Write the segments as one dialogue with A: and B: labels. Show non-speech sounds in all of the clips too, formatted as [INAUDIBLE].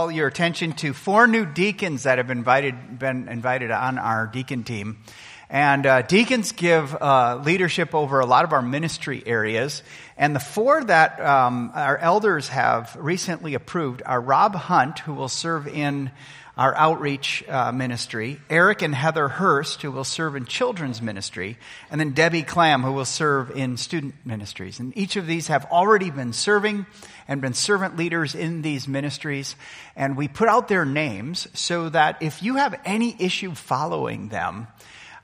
A: call your attention to four new deacons that have invited, been invited on our deacon team. And uh, deacons give uh, leadership over a lot of our ministry areas. And the four that um, our elders have recently approved are Rob Hunt, who will serve in our outreach uh, ministry, Eric and Heather Hurst, who will serve in children's ministry, and then Debbie Clam, who will serve in student ministries. And each of these have already been serving and been servant leaders in these ministries. And we put out their names so that if you have any issue following them,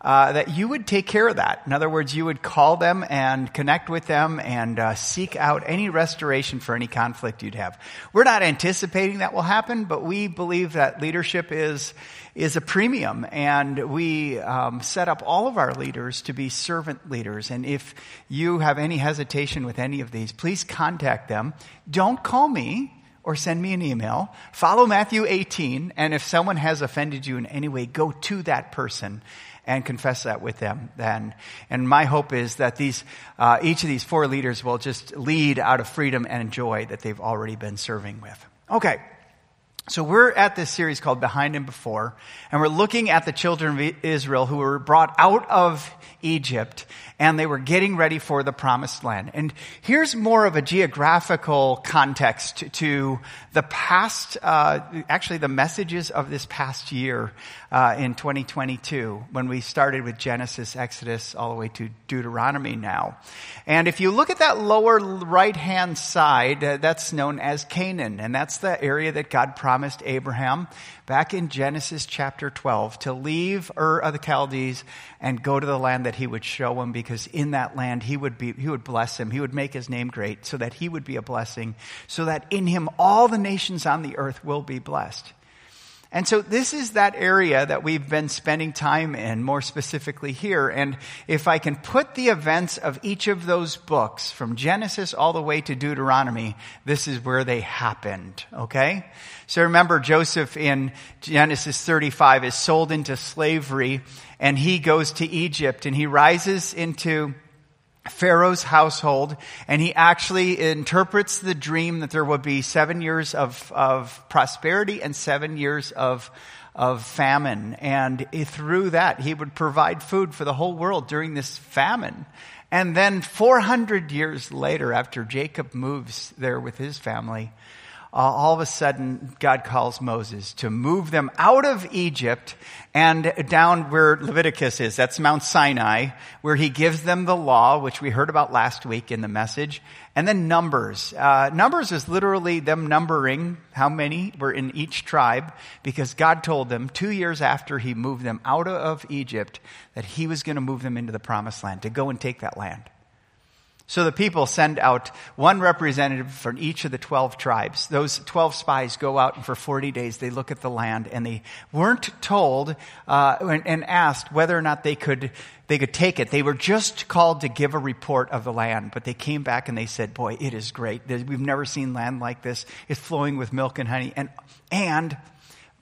A: uh, that you would take care of that. In other words, you would call them and connect with them and uh, seek out any restoration for any conflict you'd have. We're not anticipating that will happen, but we believe that leadership is is a premium, and we um, set up all of our leaders to be servant leaders. And if you have any hesitation with any of these, please contact them. Don't call me or send me an email. Follow Matthew 18, and if someone has offended you in any way, go to that person and confess that with them then. And my hope is that these, uh, each of these four leaders will just lead out of freedom and joy that they've already been serving with. Okay. So we're at this series called Behind and Before, and we're looking at the children of Israel who were brought out of Egypt and they were getting ready for the promised land. And here's more of a geographical context to the past, uh, actually the messages of this past year uh, in 2022 when we started with Genesis, Exodus, all the way to Deuteronomy now. And if you look at that lower right hand side, uh, that's known as Canaan, and that's the area that God promised Abraham back in Genesis chapter 12 to leave Ur of the Chaldees and go to the land that he would show him because in that land he would be, he would bless him. He would make his name great so that he would be a blessing so that in him all the nations on the earth will be blessed. And so this is that area that we've been spending time in, more specifically here. And if I can put the events of each of those books, from Genesis all the way to Deuteronomy, this is where they happened, okay? So remember Joseph in Genesis 35 is sold into slavery and he goes to Egypt and he rises into Pharaoh's household, and he actually interprets the dream that there would be seven years of, of prosperity and seven years of, of famine. And through that, he would provide food for the whole world during this famine. And then 400 years later, after Jacob moves there with his family, all of a sudden God calls Moses to move them out of Egypt and down where Leviticus is. That's Mount Sinai, where he gives them the law, which we heard about last week in the message. And then Numbers. Uh, numbers is literally them numbering how many were in each tribe because God told them two years after he moved them out of Egypt that he was going to move them into the promised land to go and take that land. So the people send out one representative from each of the 12 tribes. Those 12 spies go out and for 40 days they look at the land and they weren't told uh, and, and asked whether or not they could, they could take it. They were just called to give a report of the land, but they came back and they said, boy, it is great. We've never seen land like this. It's flowing with milk and honey. And, and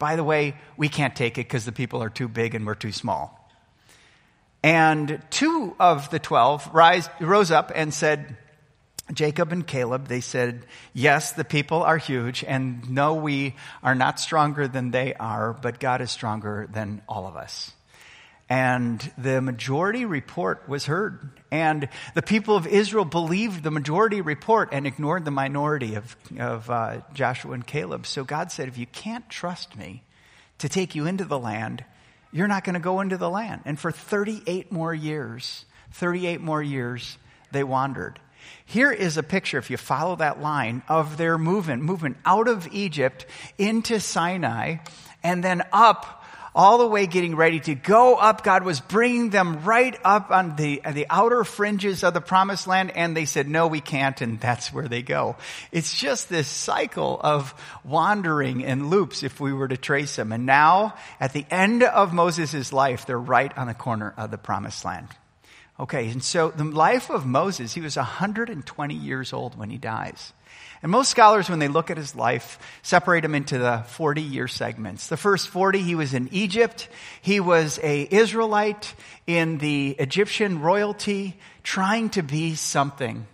A: by the way, we can't take it because the people are too big and we're too small. And two of the twelve rise, rose up and said, Jacob and Caleb, they said, Yes, the people are huge, and no, we are not stronger than they are, but God is stronger than all of us. And the majority report was heard. And the people of Israel believed the majority report and ignored the minority of, of uh, Joshua and Caleb. So God said, If you can't trust me to take you into the land, you're not going to go into the land. And for 38 more years, 38 more years, they wandered. Here is a picture, if you follow that line, of their movement, movement out of Egypt into Sinai and then up all the way getting ready to go up. God was bringing them right up on the, the outer fringes of the promised land and they said, no, we can't. And that's where they go. It's just this cycle of wandering and loops if we were to trace them. And now at the end of Moses' life, they're right on the corner of the promised land. Okay. And so the life of Moses, he was 120 years old when he dies. And most scholars, when they look at his life, separate him into the 40 year segments. The first 40, he was in Egypt. He was a Israelite in the Egyptian royalty, trying to be something.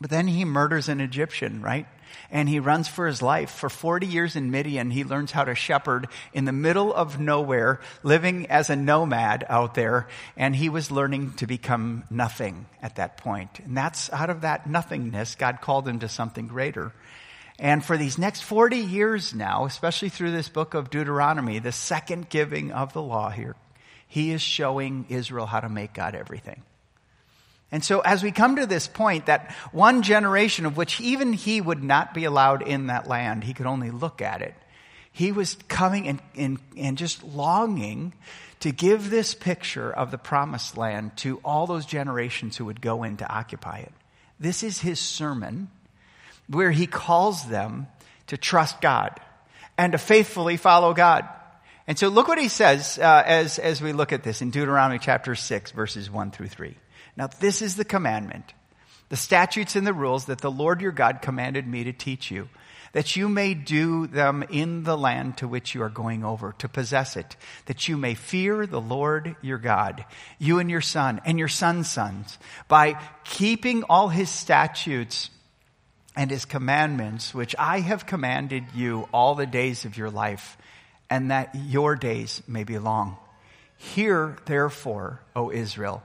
A: But then he murders an Egyptian, right? And he runs for his life. For 40 years in Midian, he learns how to shepherd in the middle of nowhere, living as a nomad out there, and he was learning to become nothing at that point. And that's out of that nothingness, God called him to something greater. And for these next 40 years now, especially through this book of Deuteronomy, the second giving of the law here, he is showing Israel how to make God everything. And so, as we come to this point, that one generation of which even he would not be allowed in that land, he could only look at it. He was coming and, and, and just longing to give this picture of the promised land to all those generations who would go in to occupy it. This is his sermon where he calls them to trust God and to faithfully follow God. And so look what he says uh, as, as we look at this in Deuteronomy chapter 6, verses 1 through 3. Now, this is the commandment, the statutes and the rules that the Lord your God commanded me to teach you, that you may do them in the land to which you are going over, to possess it, that you may fear the Lord your God, you and your son, and your son's sons, by keeping all his statutes and his commandments, which I have commanded you all the days of your life, and that your days may be long. Hear, therefore, O Israel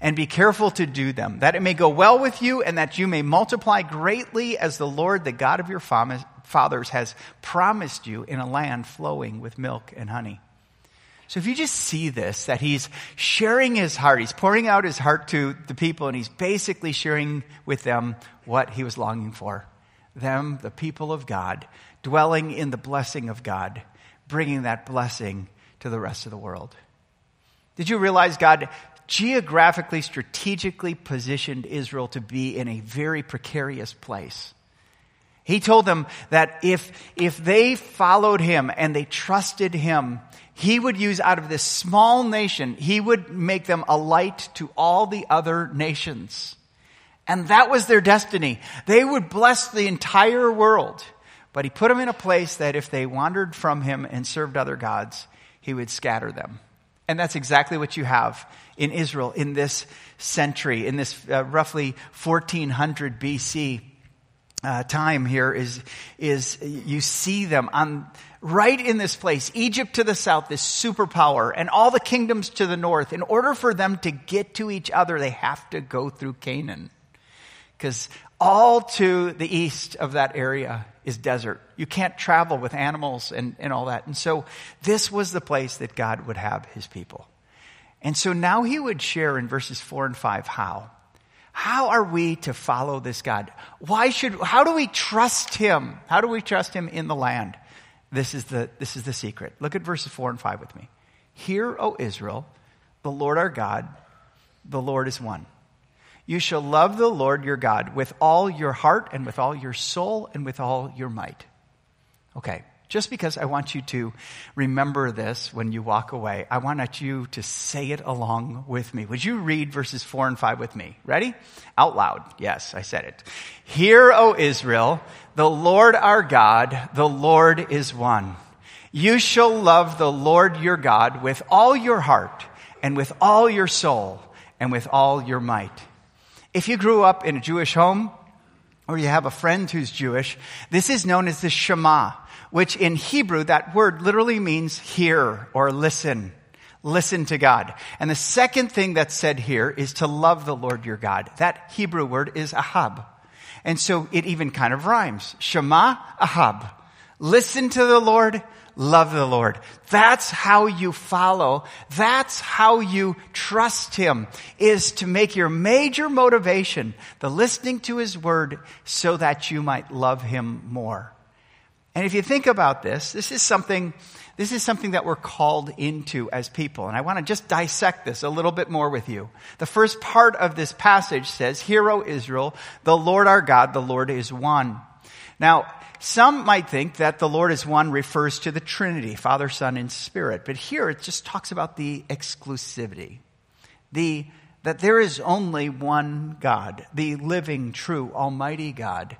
A: and be careful to do them, that it may go well with you and that you may multiply greatly as the Lord, the God of your fathers, has promised you in a land flowing with milk and honey. So if you just see this, that he's sharing his heart, he's pouring out his heart to the people, and he's basically sharing with them what he was longing for. Them, the people of God, dwelling in the blessing of God, bringing that blessing to the rest of the world. Did you realize God geographically, strategically positioned Israel to be in a very precarious place. He told them that if, if they followed him and they trusted him, he would use out of this small nation, he would make them a light to all the other nations. And that was their destiny. They would bless the entire world. But he put them in a place that if they wandered from him and served other gods, he would scatter them. And that's exactly what you have in Israel in this century, in this uh, roughly 1400 BC uh, time here is, is you see them on right in this place, Egypt to the south, this superpower, and all the kingdoms to the north. In order for them to get to each other, they have to go through Canaan. Because all to the east of that area is desert. You can't travel with animals and, and all that. And so this was the place that God would have his people. And so now he would share in verses four and five how. How are we to follow this God? Why should, how do we trust him? How do we trust him in the land? This is the, this is the secret. Look at verses four and five with me. Hear, O Israel, the Lord our God, the Lord is one. You shall love the Lord your God with all your heart and with all your soul and with all your might. Okay, just because I want you to remember this when you walk away, I want you to say it along with me. Would you read verses 4 and 5 with me? Ready? Out loud. Yes, I said it. Hear, O Israel, the Lord our God, the Lord is one. You shall love the Lord your God with all your heart and with all your soul and with all your might. If you grew up in a Jewish home, or you have a friend who's Jewish, this is known as the Shema, which in Hebrew, that word literally means hear or listen. Listen to God. And the second thing that's said here is to love the Lord your God. That Hebrew word is ahab. And so it even kind of rhymes. Shema, ahab. Listen to the Lord, love the Lord. That's how you follow. That's how you trust Him is to make your major motivation the listening to His word so that you might love Him more. And if you think about this, this is something, this is something that we're called into as people. And I want to just dissect this a little bit more with you. The first part of this passage says, Hear, O Israel, the Lord our God, the Lord is one. Now, some might think that the Lord is one refers to the Trinity, Father, Son, and Spirit. But here it just talks about the exclusivity. The, that there is only one God, the living, true, almighty God.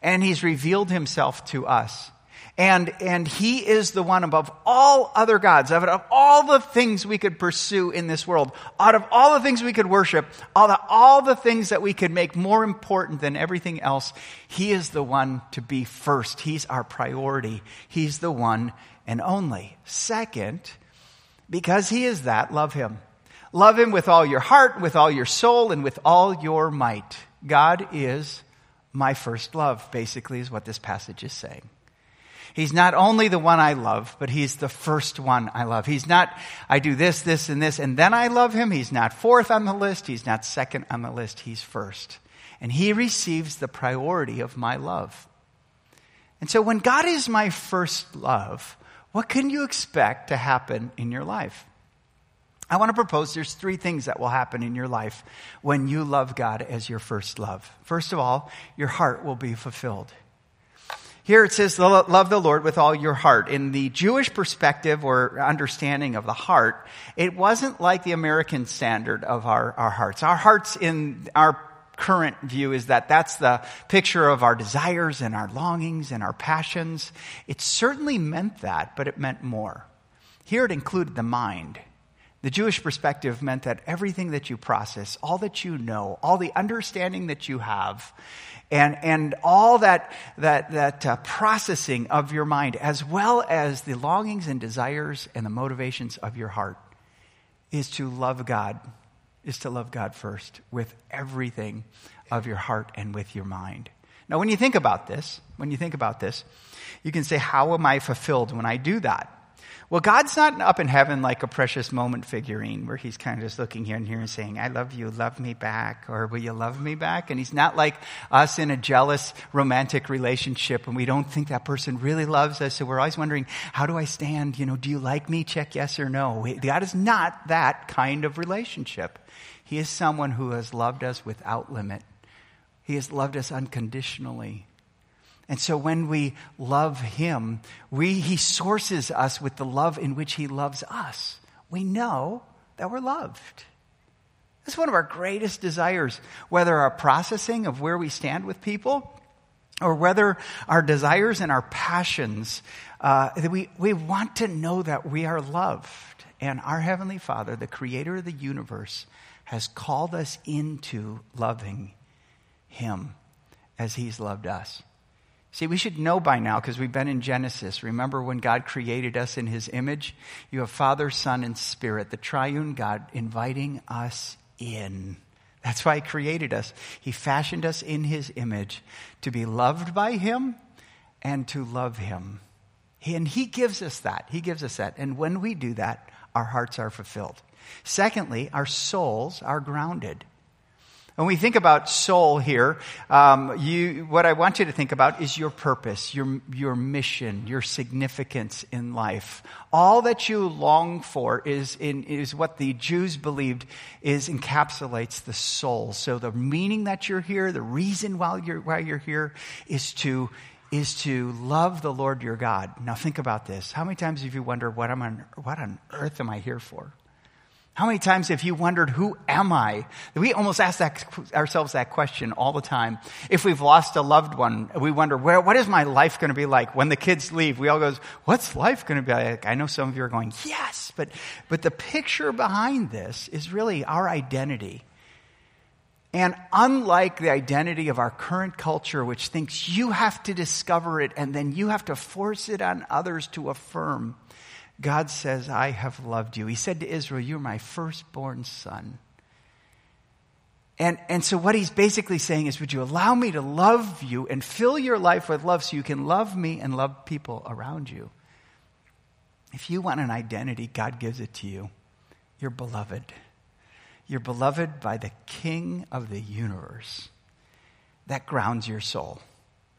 A: And He's revealed Himself to us. And, and he is the one above all other gods, out of all the things we could pursue in this world, out of all the things we could worship, all the, all the things that we could make more important than everything else, he is the one to be first. He's our priority. He's the one and only. Second, because he is that, love him. Love him with all your heart, with all your soul, and with all your might. God is my first love, basically, is what this passage is saying. He's not only the one I love, but he's the first one I love. He's not, I do this, this, and this, and then I love him. He's not fourth on the list. He's not second on the list. He's first. And he receives the priority of my love. And so when God is my first love, what can you expect to happen in your life? I want to propose there's three things that will happen in your life when you love God as your first love. First of all, your heart will be fulfilled. Here it says, love the Lord with all your heart. In the Jewish perspective or understanding of the heart, it wasn't like the American standard of our, our hearts. Our hearts in our current view is that that's the picture of our desires and our longings and our passions. It certainly meant that, but it meant more. Here it included the mind. The Jewish perspective meant that everything that you process, all that you know, all the understanding that you have, and, and all that, that, that uh, processing of your mind, as well as the longings and desires and the motivations of your heart, is to love God, is to love God first with everything of your heart and with your mind. Now, when you think about this, when you think about this, you can say, How am I fulfilled when I do that? Well, God's not up in heaven like a precious moment figurine where he's kind of just looking here and here and saying, I love you, love me back, or will you love me back? And he's not like us in a jealous romantic relationship and we don't think that person really loves us. So we're always wondering, how do I stand? You know, do you like me? Check yes or no. God is not that kind of relationship. He is someone who has loved us without limit. He has loved us unconditionally. And so when we love him, we, he sources us with the love in which he loves us. We know that we're loved. That's one of our greatest desires, whether our processing of where we stand with people or whether our desires and our passions, uh, we, we want to know that we are loved. And our Heavenly Father, the creator of the universe, has called us into loving Him as He's loved us. See, we should know by now because we've been in Genesis. Remember when God created us in his image? You have Father, Son, and Spirit, the triune God inviting us in. That's why he created us. He fashioned us in his image to be loved by him and to love him. And he gives us that. He gives us that. And when we do that, our hearts are fulfilled. Secondly, our souls are grounded. When we think about soul here, um, you, what I want you to think about is your purpose, your, your mission, your significance in life. All that you long for is, in, is what the Jews believed is encapsulates the soul. So the meaning that you're here, the reason why you're, why you're here is to, is to love the Lord your God. Now think about this. How many times have you wondered what, am on, what on earth am I here for? How many times have you wondered, who am I? We almost ask that, ourselves that question all the time. If we've lost a loved one, we wonder, where, what is my life going to be like? When the kids leave, we all go, what's life going to be like? I know some of you are going, yes, but, but the picture behind this is really our identity. And unlike the identity of our current culture, which thinks you have to discover it and then you have to force it on others to affirm, God says, I have loved you. He said to Israel, You're my firstborn son. And, and so, what he's basically saying is, Would you allow me to love you and fill your life with love so you can love me and love people around you? If you want an identity, God gives it to you. You're beloved. You're beloved by the King of the universe. That grounds your soul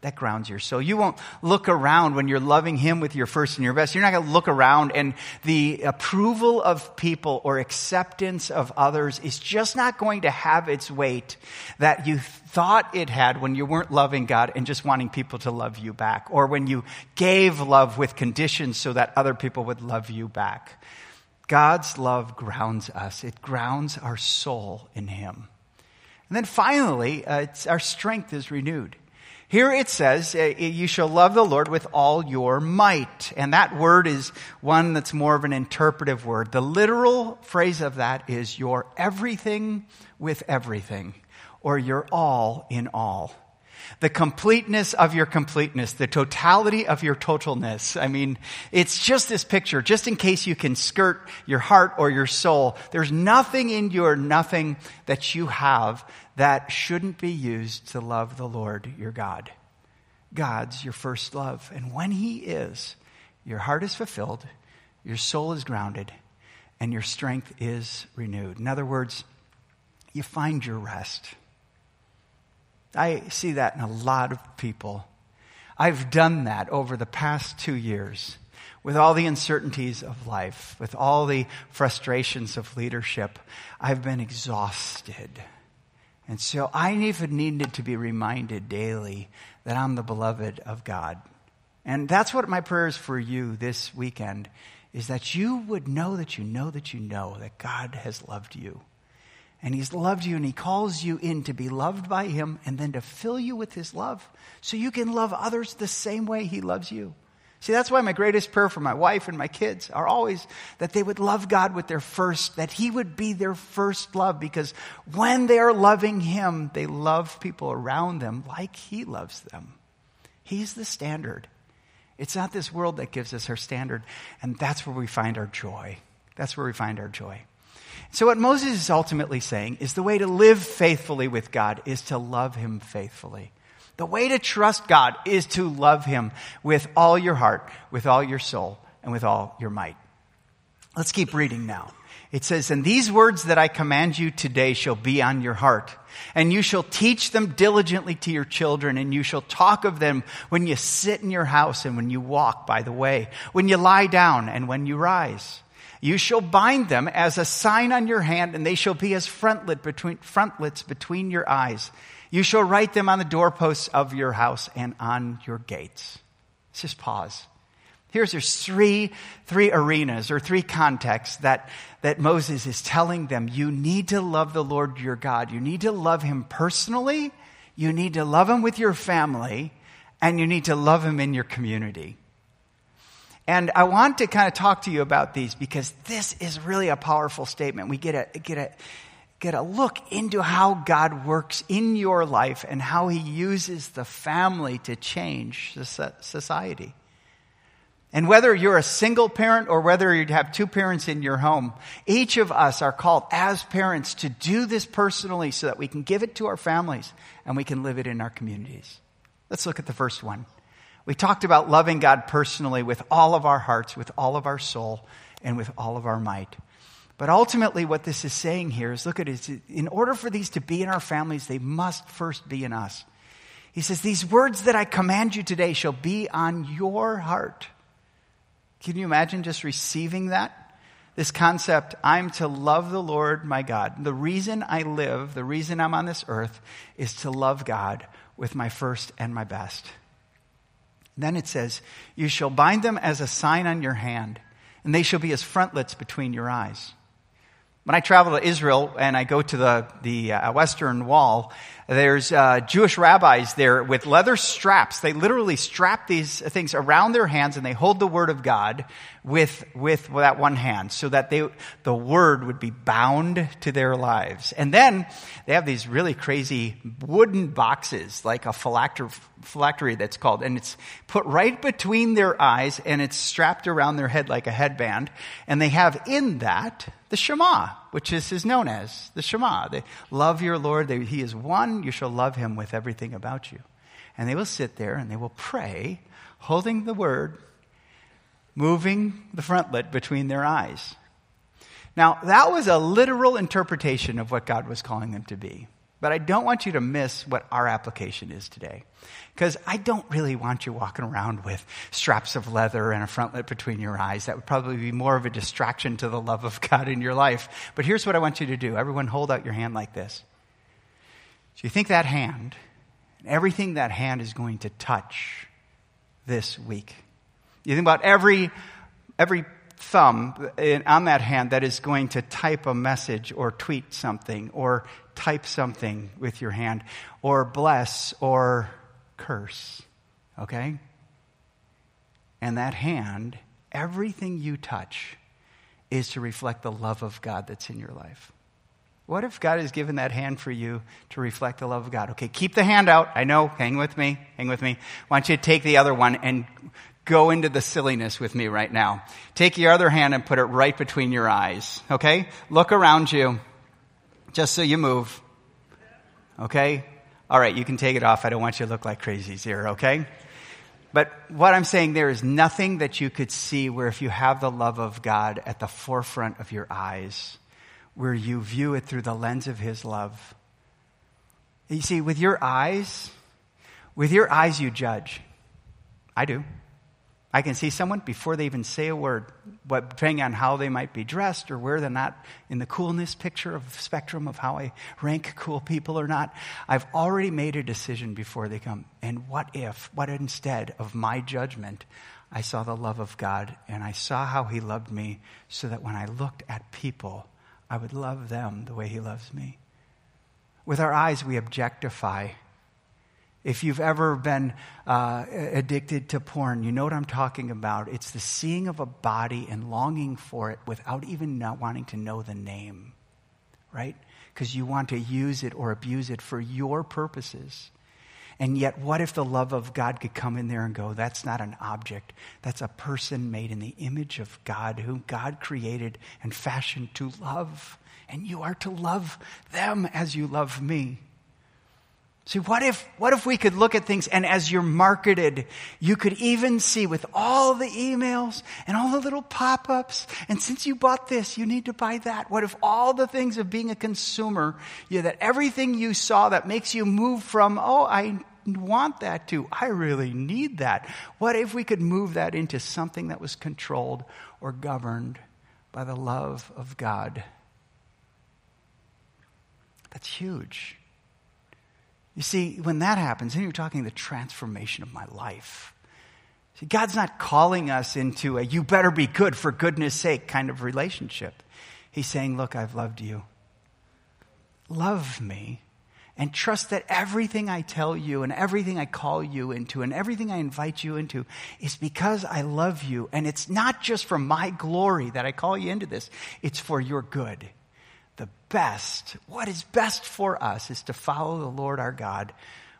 A: that grounds your soul. You won't look around when you're loving Him with your first and your best. You're not going to look around and the approval of people or acceptance of others is just not going to have its weight that you thought it had when you weren't loving God and just wanting people to love you back, or when you gave love with conditions so that other people would love you back. God's love grounds us. It grounds our soul in Him. And then finally, uh, our strength is renewed. Here it says, uh, you shall love the Lord with all your might. And that word is one that's more of an interpretive word. The literal phrase of that is your everything with everything, or your all in all. The completeness of your completeness, the totality of your totalness. I mean, it's just this picture, just in case you can skirt your heart or your soul. There's nothing in your nothing that you have that shouldn't be used to love the Lord your God. God's your first love. And when He is, your heart is fulfilled, your soul is grounded, and your strength is renewed. In other words, you find your rest. I see that in a lot of people. I've done that over the past two years with all the uncertainties of life, with all the frustrations of leadership. I've been exhausted. And so I even needed to be reminded daily that I'm the beloved of God. And that's what my prayer is for you this weekend is that you would know that you know that you know that God has loved you. And he's loved you and he calls you in to be loved by him and then to fill you with his love so you can love others the same way he loves you. See, that's why my greatest prayer for my wife and my kids are always that they would love God with their first, that He would be their first love, because when they are loving Him, they love people around them like He loves them. He's the standard. It's not this world that gives us our standard, and that's where we find our joy. That's where we find our joy. So, what Moses is ultimately saying is the way to live faithfully with God is to love Him faithfully. The way to trust God is to love Him with all your heart, with all your soul, and with all your might. Let's keep reading now. It says, And these words that I command you today shall be on your heart, and you shall teach them diligently to your children, and you shall talk of them when you sit in your house and when you walk by the way, when you lie down and when you rise. You shall bind them as a sign on your hand, and they shall be as frontlet between, frontlets between your eyes. You shall write them on the doorposts of your house and on your gates. Let's just pause. Here's there's three, three arenas or three contexts that, that Moses is telling them. You need to love the Lord your God. You need to love him personally. You need to love him with your family and you need to love him in your community. And I want to kind of talk to you about these because this is really a powerful statement. We get a, get a, get a look into how God works in your life and how he uses the family to change society. And whether you're a single parent or whether you have two parents in your home, each of us are called as parents to do this personally so that we can give it to our families and we can live it in our communities. Let's look at the first one. We talked about loving God personally with all of our hearts, with all of our soul, and with all of our might. But ultimately, what this is saying here is look at it. In order for these to be in our families, they must first be in us. He says, These words that I command you today shall be on your heart. Can you imagine just receiving that? This concept, I'm to love the Lord my God. The reason I live, the reason I'm on this earth, is to love God with my first and my best. Then it says, You shall bind them as a sign on your hand, and they shall be as frontlets between your eyes. When I travel to Israel and I go to the, the uh, Western Wall, there's uh, Jewish rabbis there with leather straps. They literally strap these things around their hands and they hold the Word of God with, with that one hand so that they, the Word would be bound to their lives. And then they have these really crazy wooden boxes, like a phylactery, phylactery that's called, and it's put right between their eyes and it's strapped around their head like a headband. And they have in that the Shema, which is, is known as the Shema. They love your Lord. They, he is one. You shall love him with everything about you. And they will sit there and they will pray, holding the word, moving the frontlet between their eyes. Now, that was a literal interpretation of what God was calling them to be. But I don't want you to miss what our application is today. Because I don't really want you walking around with straps of leather and a frontlet between your eyes. That would probably be more of a distraction to the love of God in your life. But here's what I want you to do. Everyone hold out your hand like this. So you think that hand, everything that hand is going to touch this week. You think about every, every thumb on that hand that is going to type a message or tweet something or type something with your hand or bless or curse. Okay? And that hand, everything you touch, is to reflect the love of God that's in your life. What if God has given that hand for you to reflect the love of God? Okay, keep the hand out. I know, hang with me, hang with me. I want you to take the other one and go into the silliness with me right now. Take your other hand and put it right between your eyes. Okay? Look around you, just so you move. Okay? All right, you can take it off. I don't want you to look like crazies here, okay? But what I'm saying there is nothing that you could see where if you have the love of God at the forefront of your eyes, where you view it through the lens of His love. You see, with your eyes, with your eyes you judge. I do. I can see someone before they even say a word, but depending on how they might be dressed or where they're not in the coolness picture of spectrum of how I rank cool people or not, I've already made a decision before they come. And what if, what instead of my judgment, I saw the love of God and I saw how He loved me so that when I looked at people, I would love them the way He loves me. With our eyes, we objectify if you've ever been uh, addicted to porn, you know what I'm talking about. It's the seeing of a body and longing for it without even not wanting to know the name, right? Because you want to use it or abuse it for your purposes. And yet, what if the love of God could come in there and go, that's not an object. That's a person made in the image of God, whom God created and fashioned to love. And you are to love them as you love me. See, what if, what if we could look at things and as you're marketed, you could even see with all the emails and all the little pop ups, and since you bought this, you need to buy that. What if all the things of being a consumer, know, that everything you saw that makes you move from, oh, I want that to, I really need that. What if we could move that into something that was controlled or governed by the love of God? That's huge. You see, when that happens, then you're talking the transformation of my life. See, God's not calling us into a you better be good for goodness sake kind of relationship. He's saying, Look, I've loved you. Love me and trust that everything I tell you and everything I call you into and everything I invite you into is because I love you. And it's not just for my glory that I call you into this, it's for your good the best, what is best for us is to follow the Lord our God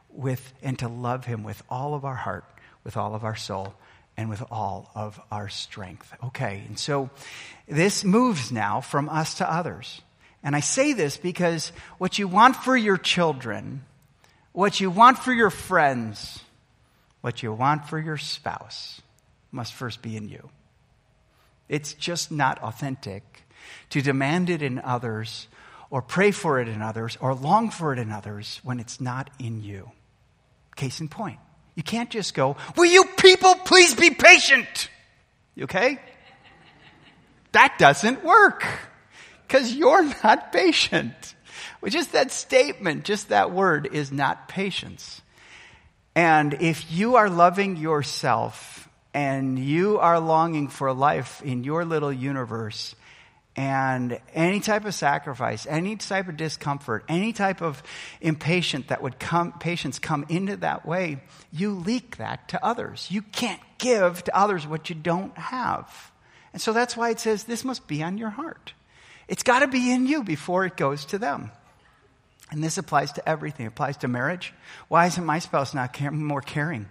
A: with and to love him with all of our heart, with all of our soul, and with all of our strength. Okay, and so this moves now from us to others. And I say this because what you want for your children, what you want for your friends, what you want for your spouse must first be in you. It's just not authentic to demand it in others or pray for it in others or long for it in others when it's not in you. Case in point. You can't just go, Will you people please be patient? okay? That doesn't work because you're not patient. Just that statement, just that word is not patience. And if you are loving yourself and you are longing for life in your little universe, and any type of sacrifice, any type of discomfort, any type of impatience that would come, patience come into that way, you leak that to others. You can't give to others what you don't have. And so that's why it says this must be on your heart. It's got to be in you before it goes to them. And this applies to everything. It applies to marriage. Why isn't my spouse not more caring?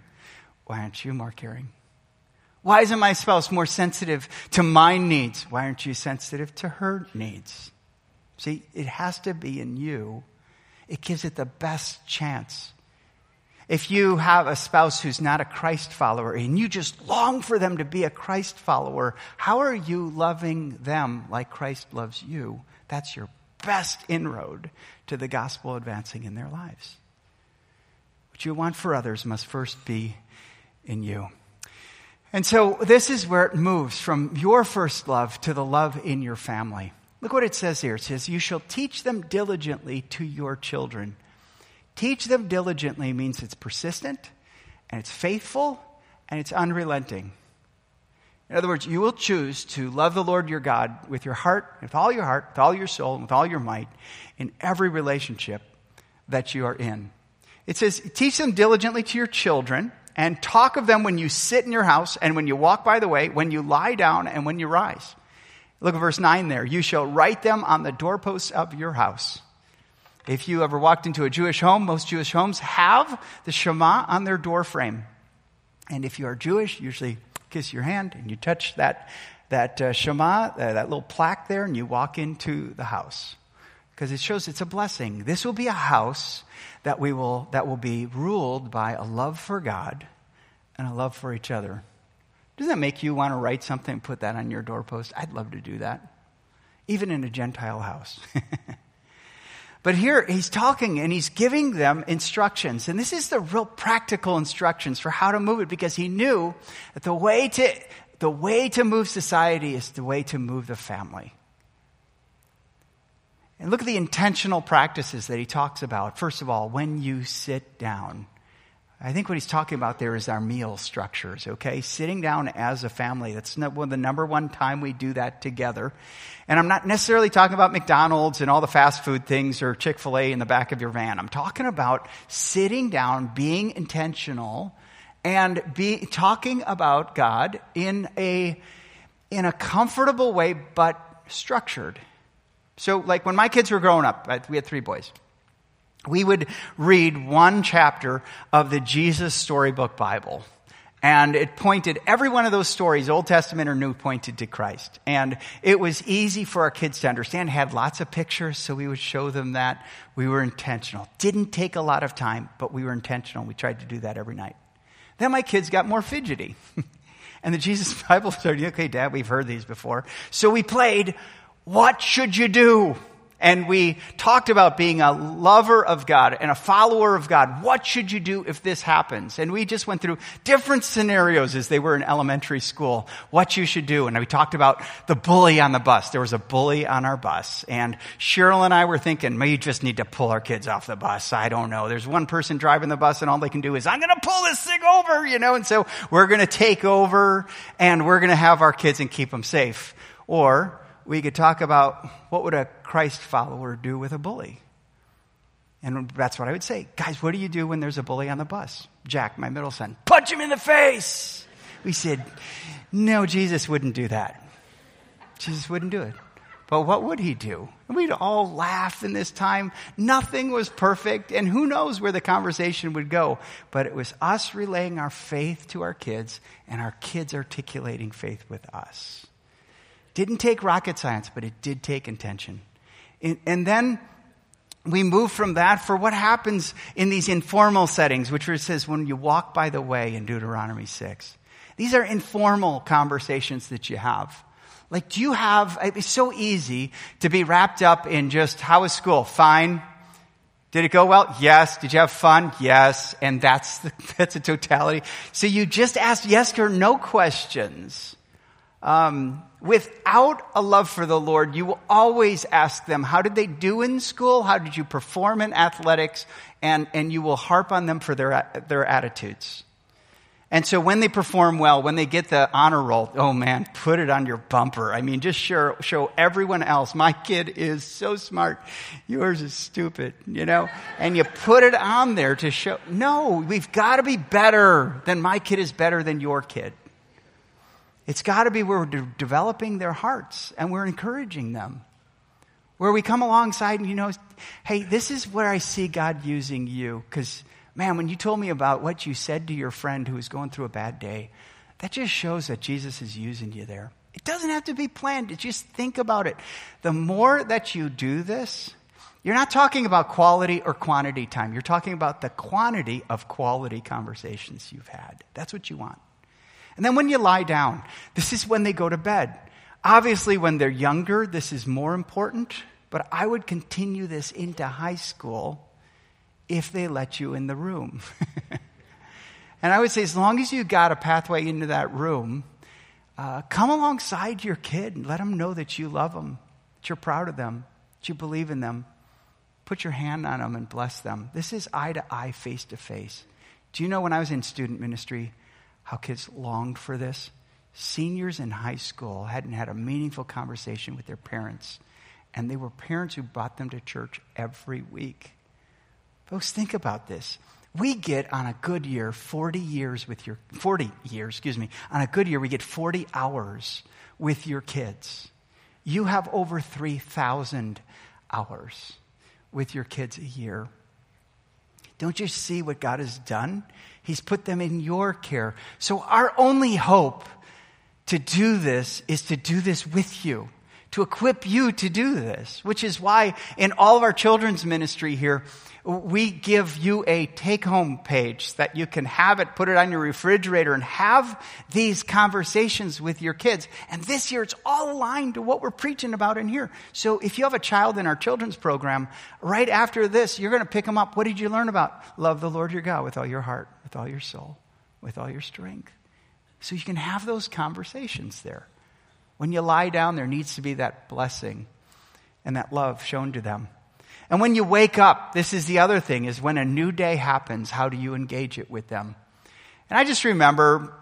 A: Why aren't you more caring? Why isn't my spouse more sensitive to my needs? Why aren't you sensitive to her needs? See, it has to be in you. It gives it the best chance. If you have a spouse who's not a Christ follower and you just long for them to be a Christ follower, how are you loving them like Christ loves you? That's your best inroad to the gospel advancing in their lives. What you want for others must first be in you. And so this is where it moves from your first love to the love in your family. Look what it says here. It says, You shall teach them diligently to your children. Teach them diligently means it's persistent and it's faithful and it's unrelenting. In other words, you will choose to love the Lord your God with your heart, with all your heart, with all your soul, and with all your might in every relationship that you are in. It says, teach them diligently to your children and talk of them when you sit in your house and when you walk by the way, when you lie down and when you rise. Look at verse 9 there. You shall write them on the doorposts of your house. If you ever walked into a Jewish home, most Jewish homes have the Shema on their door frame. And if you are Jewish, usually kiss your hand and you touch that, that uh, Shema, uh, that little plaque there, and you walk into the house. Because it shows it's a blessing. This will be a house that, we will, that will be ruled by a love for God and a love for each other. Doesn't that make you want to write something and put that on your doorpost? I'd love to do that, even in a Gentile house. [LAUGHS] but here he's talking and he's giving them instructions. And this is the real practical instructions for how to move it because he knew that the way to, the way to move society is the way to move the family. And look at the intentional practices that he talks about. First of all, when you sit down. I think what he's talking about there is our meal structures, okay? Sitting down as a family. That's the number one time we do that together. And I'm not necessarily talking about McDonald's and all the fast food things or Chick fil A in the back of your van. I'm talking about sitting down, being intentional, and be, talking about God in a, in a comfortable way, but structured. So, like when my kids were growing up, we had three boys. We would read one chapter of the Jesus Storybook Bible. And it pointed, every one of those stories, Old Testament or New, pointed to Christ. And it was easy for our kids to understand, had lots of pictures, so we would show them that. We were intentional. Didn't take a lot of time, but we were intentional. We tried to do that every night. Then my kids got more fidgety. [LAUGHS] and the Jesus [LAUGHS] Bible started, okay, Dad, we've heard these before. So we played what should you do? And we talked about being a lover of God and a follower of God. What should you do if this happens? And we just went through different scenarios as they were in elementary school, what you should do. And we talked about the bully on the bus. There was a bully on our bus. And Cheryl and I were thinking, we just need to pull our kids off the bus. I don't know. There's one person driving the bus and all they can do is, I'm going to pull this thing over, you know? And so we're going to take over and we're going to have our kids and keep them safe. Or, we could talk about what would a Christ follower do with a bully? And that's what I would say. Guys, what do you do when there's a bully on the bus? Jack, my middle son, punch him in the face. We said, no, Jesus wouldn't do that. Jesus wouldn't do it. But what would he do? And we'd all laugh in this time. Nothing was perfect, and who knows where the conversation would go. But it was us relaying our faith to our kids, and our kids articulating faith with us. Didn't take rocket science, but it did take intention. And then we move from that for what happens in these informal settings, which says when you walk by the way in Deuteronomy 6. These are informal conversations that you have. Like, do you have, it's so easy to be wrapped up in just, how was school? Fine. Did it go well? Yes. Did you have fun? Yes. And that's the, [LAUGHS] that's a totality. So you just ask yes or no questions. Um, without a love for the Lord, you will always ask them, how did they do in school? How did you perform in athletics? And, and you will harp on them for their, their attitudes. And so when they perform well, when they get the honor roll, oh man, put it on your bumper. I mean, just show, show everyone else, my kid is so smart. Yours is stupid, you know? And you put it on there to show, no, we've got to be better than my kid is better than your kid. It's got to be where we're de- developing their hearts and we're encouraging them. Where we come alongside and you know, hey, this is where I see God using you. Because, man, when you told me about what you said to your friend who was going through a bad day, that just shows that Jesus is using you there. It doesn't have to be planned. Just think about it. The more that you do this, you're not talking about quality or quantity time. You're talking about the quantity of quality conversations you've had. That's what you want. And then when you lie down, this is when they go to bed. Obviously, when they're younger, this is more important, but I would continue this into high school if they let you in the room. [LAUGHS] and I would say, as long as you got a pathway into that room, uh, come alongside your kid and let them know that you love them, that you're proud of them, that you believe in them. Put your hand on them and bless them. This is eye to eye, face to face. Do you know when I was in student ministry, how kids longed for this. Seniors in high school hadn't had a meaningful conversation with their parents, and they were parents who brought them to church every week. Folks, think about this. We get on a good year 40 years with your 40 years, excuse me. On a good year we get 40 hours with your kids. You have over 3,000 hours with your kids a year. Don't you see what God has done? He's put them in your care. So our only hope to do this is to do this with you, to equip you to do this, which is why in all of our children's ministry here, we give you a take home page that you can have it, put it on your refrigerator, and have these conversations with your kids. And this year, it's all aligned to what we're preaching about in here. So if you have a child in our children's program, right after this, you're going to pick them up. What did you learn about? Love the Lord your God with all your heart, with all your soul, with all your strength. So you can have those conversations there. When you lie down, there needs to be that blessing and that love shown to them. And when you wake up, this is the other thing, is when a new day happens, how do you engage it with them? And I just remember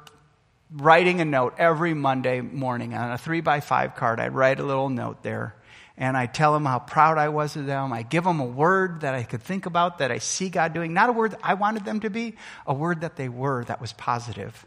A: writing a note every Monday morning on a three by five card. I'd write a little note there. And I tell them how proud I was of them. I give them a word that I could think about that I see God doing. Not a word I wanted them to be, a word that they were that was positive.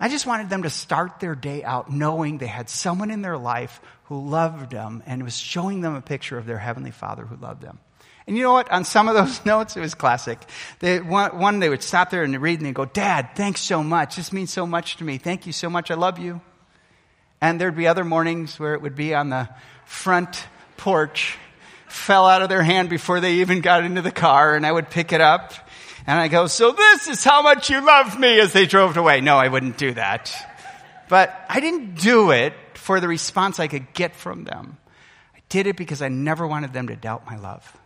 A: I just wanted them to start their day out knowing they had someone in their life who loved them and was showing them a picture of their Heavenly Father who loved them. And you know what? On some of those [LAUGHS] notes, it was classic. They, one, one, they would stop there and read and they'd go, Dad, thanks so much. This means so much to me. Thank you so much. I love you. And there'd be other mornings where it would be on the front porch, fell out of their hand before they even got into the car, and I would pick it up and I go, so this is how much you love me as they drove away. No, I wouldn't do that. But I didn't do it for the response I could get from them. I did it because I never wanted them to doubt my love.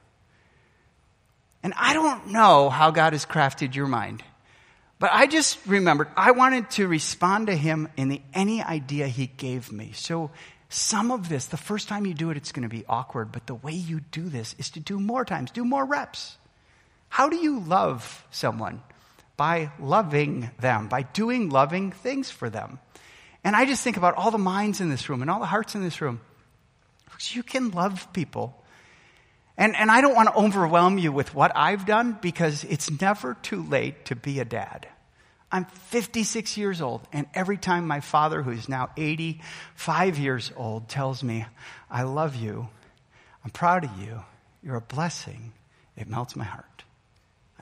A: And I don't know how God has crafted your mind. But I just remembered I wanted to respond to him in the, any idea he gave me. So some of this, the first time you do it, it's going to be awkward. But the way you do this is to do more times, do more reps. How do you love someone? By loving them, by doing loving things for them. And I just think about all the minds in this room and all the hearts in this room. You can love people. And, and I don't want to overwhelm you with what I've done because it's never too late to be a dad. I'm 56 years old, and every time my father, who's now 85 years old, tells me, I love you, I'm proud of you, you're a blessing, it melts my heart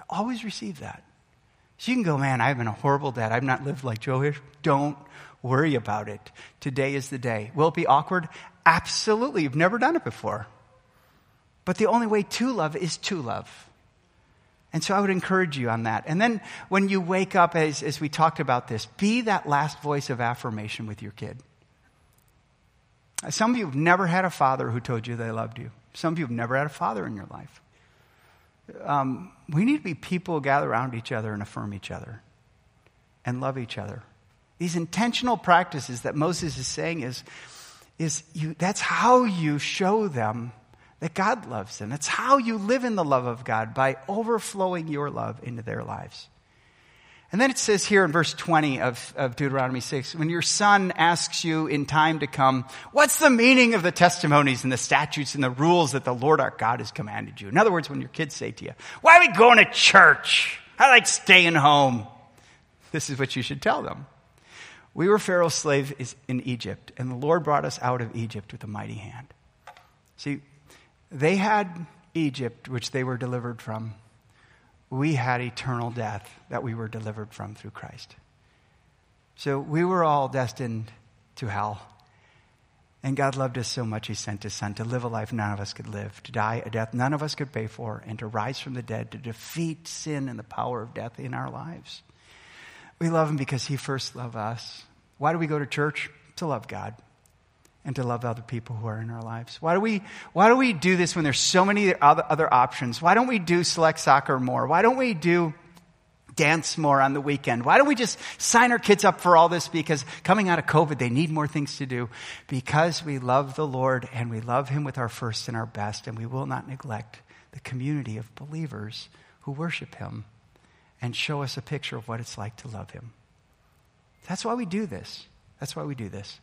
A: I always receive that. So you can go, man, I've been a horrible dad. I've not lived like Joe here. Don't worry about it. Today is the day. Will it be awkward? Absolutely. You've never done it before. But the only way to love is to love. And so I would encourage you on that. And then when you wake up, as, as we talked about this, be that last voice of affirmation with your kid. Some of you have never had a father who told you they loved you. Some of you have never had a father in your life um, we need to be people who gather around each other and affirm each other and love each other. These intentional practices that Moses is saying is, is you, that's how you show them that God loves them. That's how you live in the love of God by overflowing your love into their lives. And then it says here in verse 20 of, of Deuteronomy 6 when your son asks you in time to come, What's the meaning of the testimonies and the statutes and the rules that the Lord our God has commanded you? In other words, when your kids say to you, Why are we going to church? I like staying home. This is what you should tell them. We were Pharaoh's slaves in Egypt, and the Lord brought us out of Egypt with a mighty hand. See, they had Egypt, which they were delivered from we had eternal death that we were delivered from through Christ. So we were all destined to hell. And God loved us so much, He sent His Son to live a life none of us could live, to die a death none of us could pay for, and to rise from the dead, to defeat sin and the power of death in our lives. We love Him because He first loved us. Why do we go to church? To love God and to love other people who are in our lives. Why do we, why do, we do this when there's so many other, options? Why don't we do select soccer more? Why don't we do dance more on the weekend? Why don't we just sign our kids up for all this? Because coming out of COVID, they need more things to do. Because we love the Lord and we love Him with our first and our best, and we will not neglect the community of believers who worship Him and show us a picture of what it's like to love Him. That's why we do this. That's why we do this.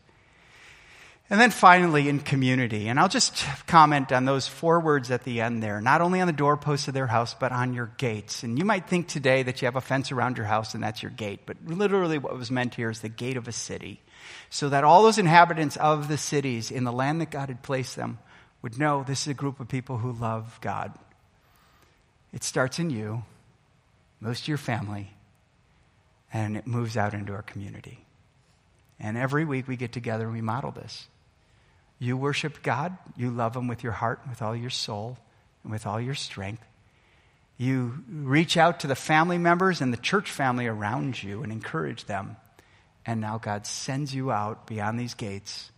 A: And then finally, in community. And I'll just comment on those four words at the end there. Not only on the doorposts of their house, but on your gates. And you might think today that you have a fence around your house and that's your gate. But literally, what was meant here is the gate of a city. So that all those inhabitants of the cities in the land that God had placed them would know this is a group of people who love God. It starts in you, most of your family, and it moves out into our community. And every week we get together and we model this. You worship God, you love Him with your heart, with all your soul, and with all your strength. You reach out to the family members and the church family around you and encourage them. And now God sends you out beyond these gates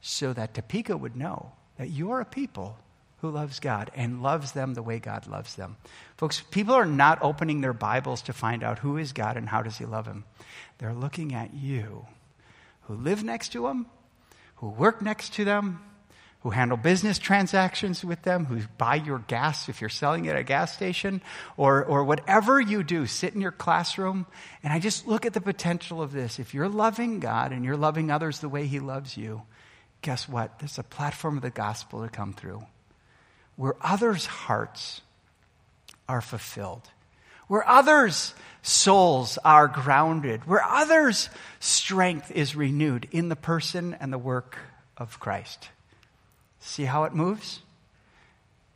A: so that Topeka would know that you're a people who loves God and loves them the way God loves them. Folks, people are not opening their Bibles to find out who is God and how does he love him. They're looking at you who live next to them who work next to them, who handle business transactions with them, who buy your gas if you're selling it at a gas station, or, or whatever you do, sit in your classroom. And I just look at the potential of this. If you're loving God and you're loving others the way He loves you, guess what? There's a platform of the gospel to come through where others' hearts are fulfilled, where others' souls are grounded, where others' strength is renewed in the person and the work of Christ. See how it moves?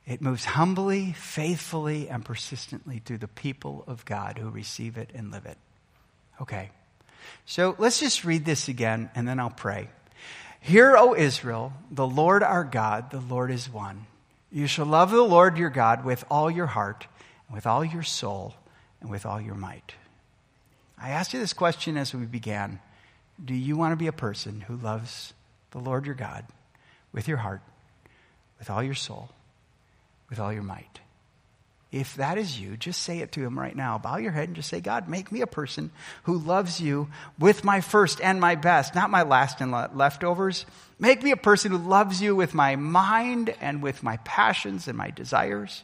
A: It moves humbly, faithfully, and persistently through the people of God who receive it and live it. Okay. So let's just read this again and then I'll pray. Hear, O Israel, the Lord our God, the Lord is one. You shall love the Lord your God with all your heart, with all your soul, and with all your might. I asked you this question as we began. Do you want to be a person who loves the Lord your God with your heart, with all your soul, with all your might? If that is you, just say it to him right now. Bow your head and just say, God, make me a person who loves you with my first and my best, not my last and leftovers. Make me a person who loves you with my mind and with my passions and my desires.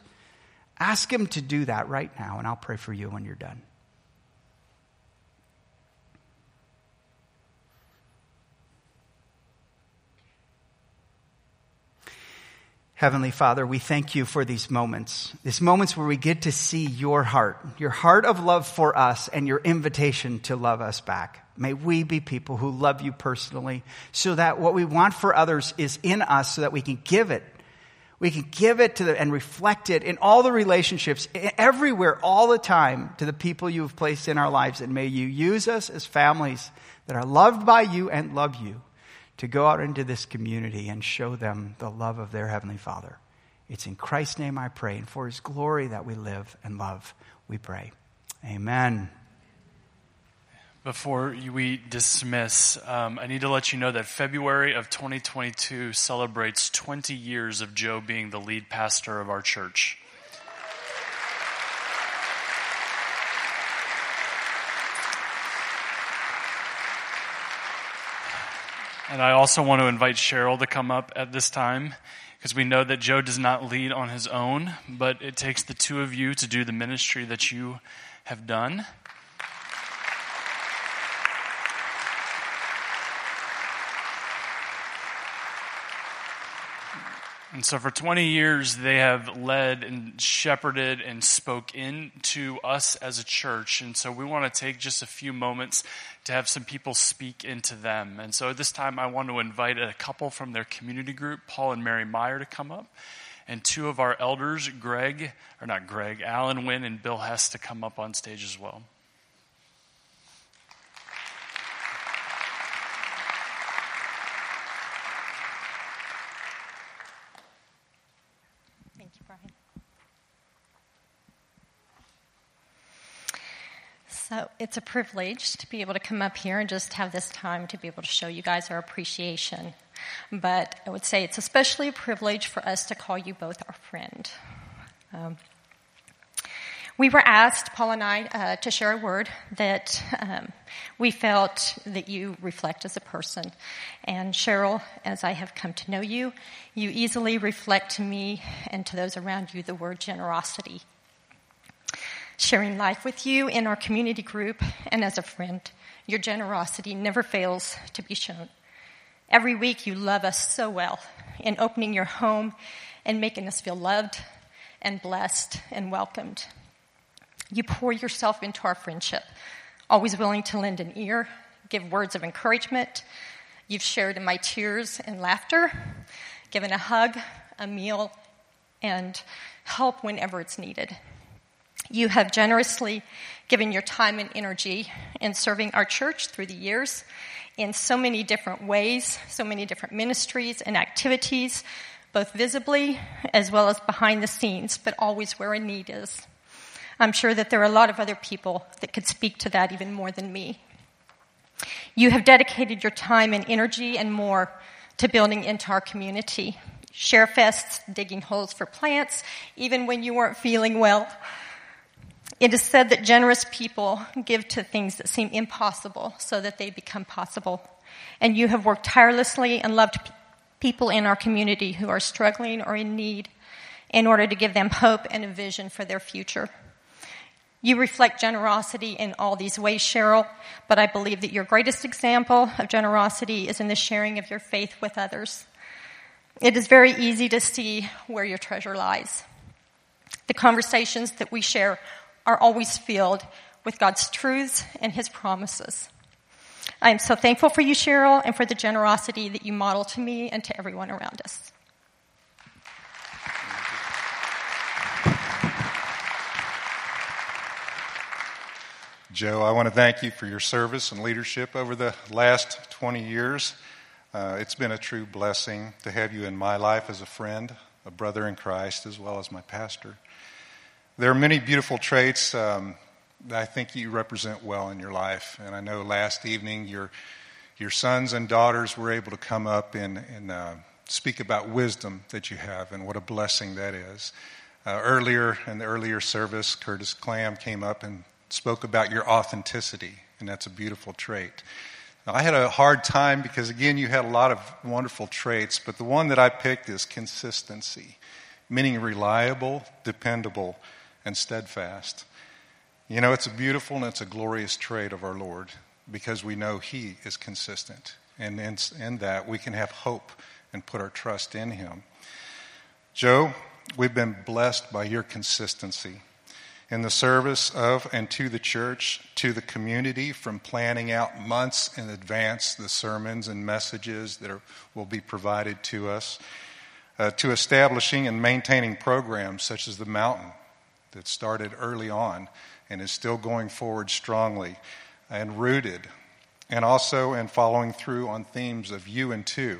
A: Ask Him to do that right now, and I'll pray for you when you're done. Heavenly Father, we thank you for these moments, these moments where we get to see your heart, your heart of love for us and your invitation to love us back. May we be people who love you personally so that what we want for others is in us so that we can give it we can give it to the, and reflect it in all the relationships, everywhere, all the time, to the people you have placed in our lives. And may you use us as families that are loved by you and love you to go out into this community and show them the love of their Heavenly Father. It's in Christ's name I pray, and for His glory that we live and love, we pray. Amen.
B: Before we dismiss, um, I need to let you know that February of 2022 celebrates 20 years of Joe being the lead pastor of our church. And I also want to invite Cheryl to come up at this time because we know that Joe does not lead on his own, but it takes the two of you to do the ministry that you have done. And so for 20 years, they have led and shepherded and spoke into us as a church. And so we want to take just a few moments to have some people speak into them. And so at this time, I want to invite a couple from their community group, Paul and Mary Meyer, to come up. And two of our elders, Greg, or not Greg, Alan Wynn and Bill Hess, to come up on stage as well.
C: It's a privilege to be able to come up here and just have this time to be able to show you guys our appreciation. But I would say it's especially a privilege for us to call you both our friend. Um, we were asked, Paul and I, uh, to share a word that um, we felt that you reflect as a person. And Cheryl, as I have come to know you, you easily reflect to me and to those around you the word generosity sharing life with you in our community group and as a friend. Your generosity never fails to be shown. Every week, you love us so well in opening your home and making us feel loved and blessed and welcomed. You pour yourself into our friendship, always willing to lend an ear, give words of encouragement. You've shared in my tears and laughter, given a hug, a meal, and help whenever it's needed. You have generously given your time and energy in serving our church through the years in so many different ways, so many different ministries and activities, both visibly as well as behind the scenes, but always where a need is. I'm sure that there are a lot of other people that could speak to that even more than me. You have dedicated your time and energy and more to building into our community. Share fests, digging holes for plants, even when you weren't feeling well. It is said that generous people give to things that seem impossible so that they become possible. And you have worked tirelessly and loved people in our community who are struggling or in need in order to give them hope and a vision for their future. You reflect generosity in all these ways, Cheryl, but I believe that your greatest example of generosity is in the sharing of your faith with others. It is very easy to see where your treasure lies. The conversations that we share are always filled with God's truths and His promises. I am so thankful for you, Cheryl, and for the generosity that you model to me and to everyone around us.
D: Joe, I want to thank you for your service and leadership over the last 20 years. Uh, it's been a true blessing to have you in my life as a friend, a brother in Christ, as well as my pastor. There are many beautiful traits um, that I think you represent well in your life. And I know last evening your, your sons and daughters were able to come up and, and uh, speak about wisdom that you have and what a blessing that is. Uh, earlier in the earlier service, Curtis Clam came up and spoke about your authenticity, and that's a beautiful trait. Now, I had a hard time because, again, you had a lot of wonderful traits, but the one that I picked is consistency, meaning reliable, dependable, and steadfast. You know, it's a beautiful and it's a glorious trait of our Lord because we know He is consistent. And in, in that, we can have hope and put our trust in Him. Joe, we've been blessed by your consistency in the service of and to the church, to the community, from planning out months in advance the sermons and messages that are, will be provided to us, uh, to establishing and maintaining programs such as the Mountain that started early on and is still going forward strongly and rooted, and also in following through on themes of you and two,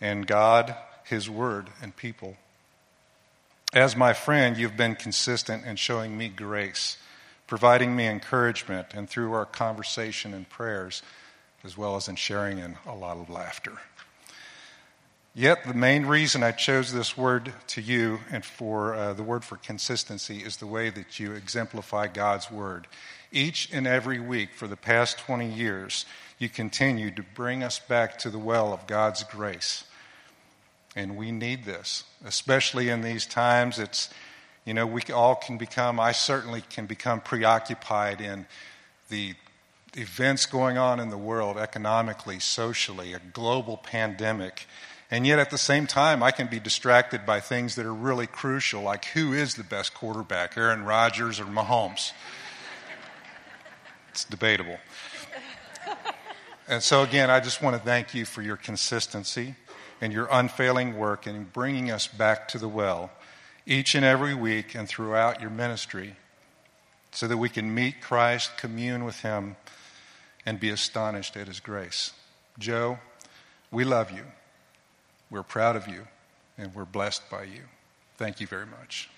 D: and God, His Word, and people. As my friend, you've been consistent in showing me grace, providing me encouragement, and through our conversation and prayers, as well as in sharing in a lot of laughter. Yet, the main reason I chose this word to you and for uh, the word for consistency is the way that you exemplify God's word. Each and every week for the past 20 years, you continue to bring us back to the well of God's grace. And we need this, especially in these times. It's, you know, we all can become, I certainly can become preoccupied in the events going on in the world economically, socially, a global pandemic and yet at the same time, I can be distracted by things that are really crucial, like who is the best quarterback, Aaron Rodgers or Mahomes? It's debatable. And so, again, I just want to thank you for your consistency and your unfailing work in bringing us back to the well each and every week and throughout your ministry so that we can meet Christ, commune with Him, and be astonished at His grace. Joe, we love you. We're proud of you and we're blessed by you. Thank you very much.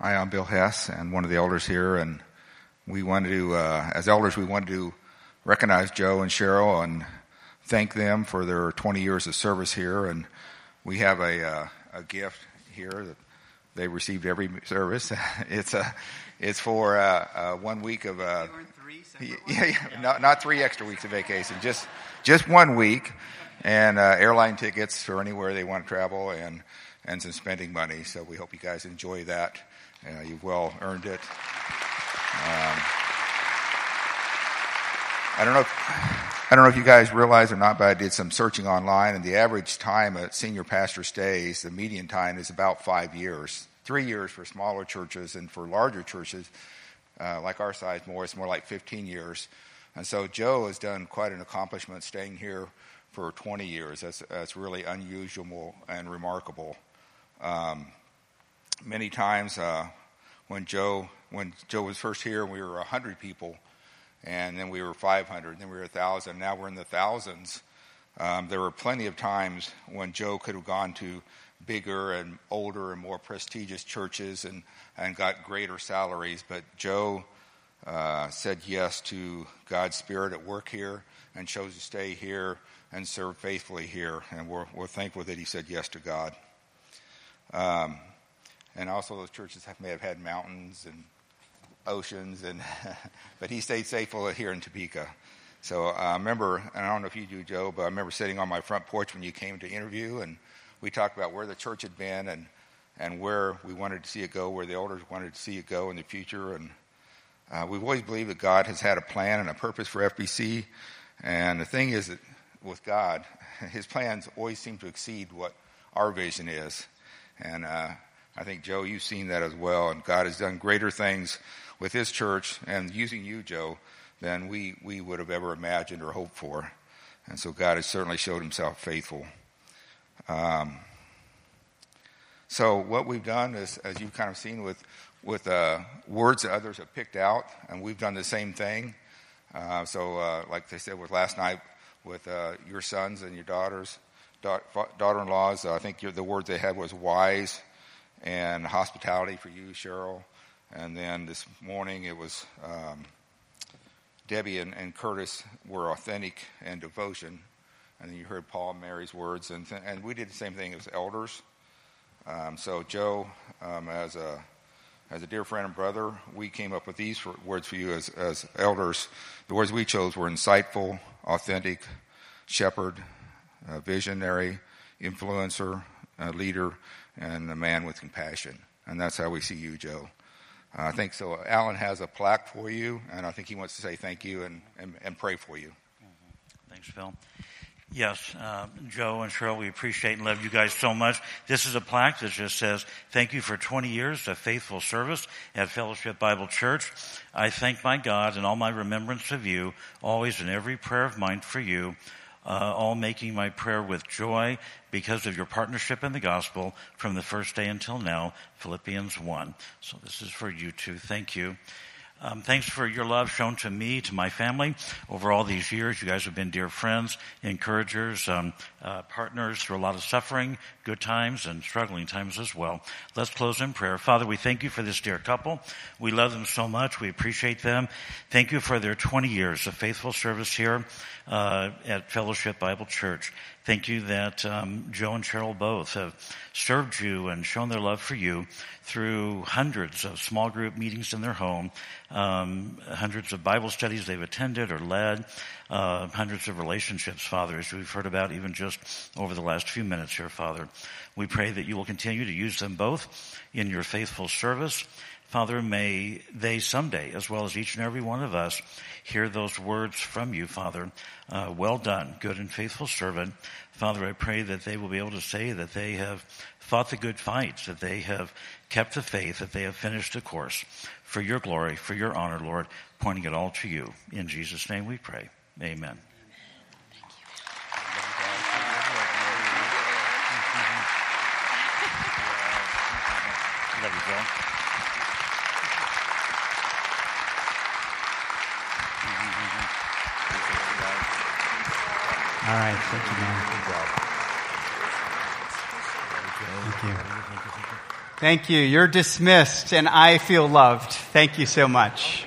E: Hi, I'm Bill Hess and one of the elders here, and we wanted to, uh, as elders, we wanted to recognize Joe and Cheryl and thank them for their 20 years of service here. And we have a, uh, a gift here that they received every service. [LAUGHS] it's a, it's for uh, uh, one week of uh, yeah, yeah, not not three extra weeks of vacation, just just one week, and uh, airline tickets for anywhere they want to travel, and and some spending money. So we hope you guys enjoy that. Uh, you've well earned it. Um, I don't know. If, I don't know if you guys realize or not, but I did some searching online, and the average time a senior pastor stays, the median time is about five years. Three years for smaller churches, and for larger churches, uh, like our size, more it's more like 15 years. And so Joe has done quite an accomplishment staying here for 20 years. That's, that's really unusual and remarkable. Um, many times uh, when Joe when Joe was first here, we were 100 people, and then we were 500, then we were 1,000. Now we're in the thousands. Um, there were plenty of times when Joe could have gone to bigger and older and more prestigious churches and, and got greater salaries, but Joe uh, said yes to God's Spirit at work here and chose to stay here and serve faithfully here. And we're, we're thankful that he said yes to God. Um, and also, those churches have, may have had mountains and oceans, and [LAUGHS] but he stayed faithful here in Topeka. So uh, I remember, and I don't know if you do, Joe, but I remember sitting on my front porch when you came to interview, and we talked about where the church had been and and where we wanted to see it go, where the elders wanted to see it go in the future, and uh, we've always believed that God has had a plan and a purpose for FBC, and the thing is that with God, [LAUGHS] His plans always seem to exceed what our vision is, and uh, I think Joe, you've seen that as well, and God has done greater things with His church and using you, Joe, than we we would have ever imagined or hoped for, and so God has certainly showed Himself faithful. Um, so what we've done is, as you've kind of seen with with uh, words that others have picked out, and we've done the same thing. Uh, so, uh, like they said with last night, with uh, your sons and your daughters, da- daughter-in-laws, I think the word they had was wise and hospitality for you, Cheryl. And then this morning it was um, Debbie and, and, Curtis were authentic and devotion. And then you heard Paul and Mary's words, and, th- and we did the same thing as elders. Um, so Joe, um, as a as a dear friend and brother, we came up with these words for you as, as elders. The words we chose were insightful, authentic, shepherd, uh, visionary, influencer, uh, leader, and a man with compassion. And that's how we see you, Joe. Uh, I think so. Alan has a plaque for you, and I think he wants to say thank you and, and, and pray for you.
F: Mm-hmm. Thanks, Phil. Yes, uh, Joe and Cheryl, we appreciate and love you guys so much. This is a plaque that just says, thank you for 20 years of faithful service at Fellowship Bible Church. I thank my God and all my remembrance of you, always in every prayer of mine for you, uh, all making my prayer with joy because of your partnership in the gospel from the first day until now, Philippians 1. So this is for you too. Thank you. Um, thanks for your love shown to me, to my family over all these years. You guys have been dear friends, encouragers, um, uh, partners through a lot of suffering, good times, and struggling times as well. Let's close in prayer. Father, we thank you for this dear couple. We love them so much. We appreciate them. Thank you for their 20 years of faithful service here uh, at Fellowship Bible Church. Thank you that um, Joe and Cheryl both have served you and shown their love for you through hundreds of small group meetings in their home, um, hundreds of Bible studies they've attended or led, uh, hundreds of relationships, Father, as we've heard about even just over the last few minutes here, Father. We pray that you will continue to use them both in your faithful service. Father, may they someday, as well as each and every one of us, hear those words from you, Father. Uh, well done, good and faithful servant. Father, I pray that they will be able to say that they have fought the good fights, that they have kept the faith, that they have finished the course for your glory, for your honor, Lord, pointing it all to you. In Jesus' name we pray. Amen. Love
A: All right. Thank you, man. Thank you. Thank you. You're dismissed, and I feel loved. Thank you so much.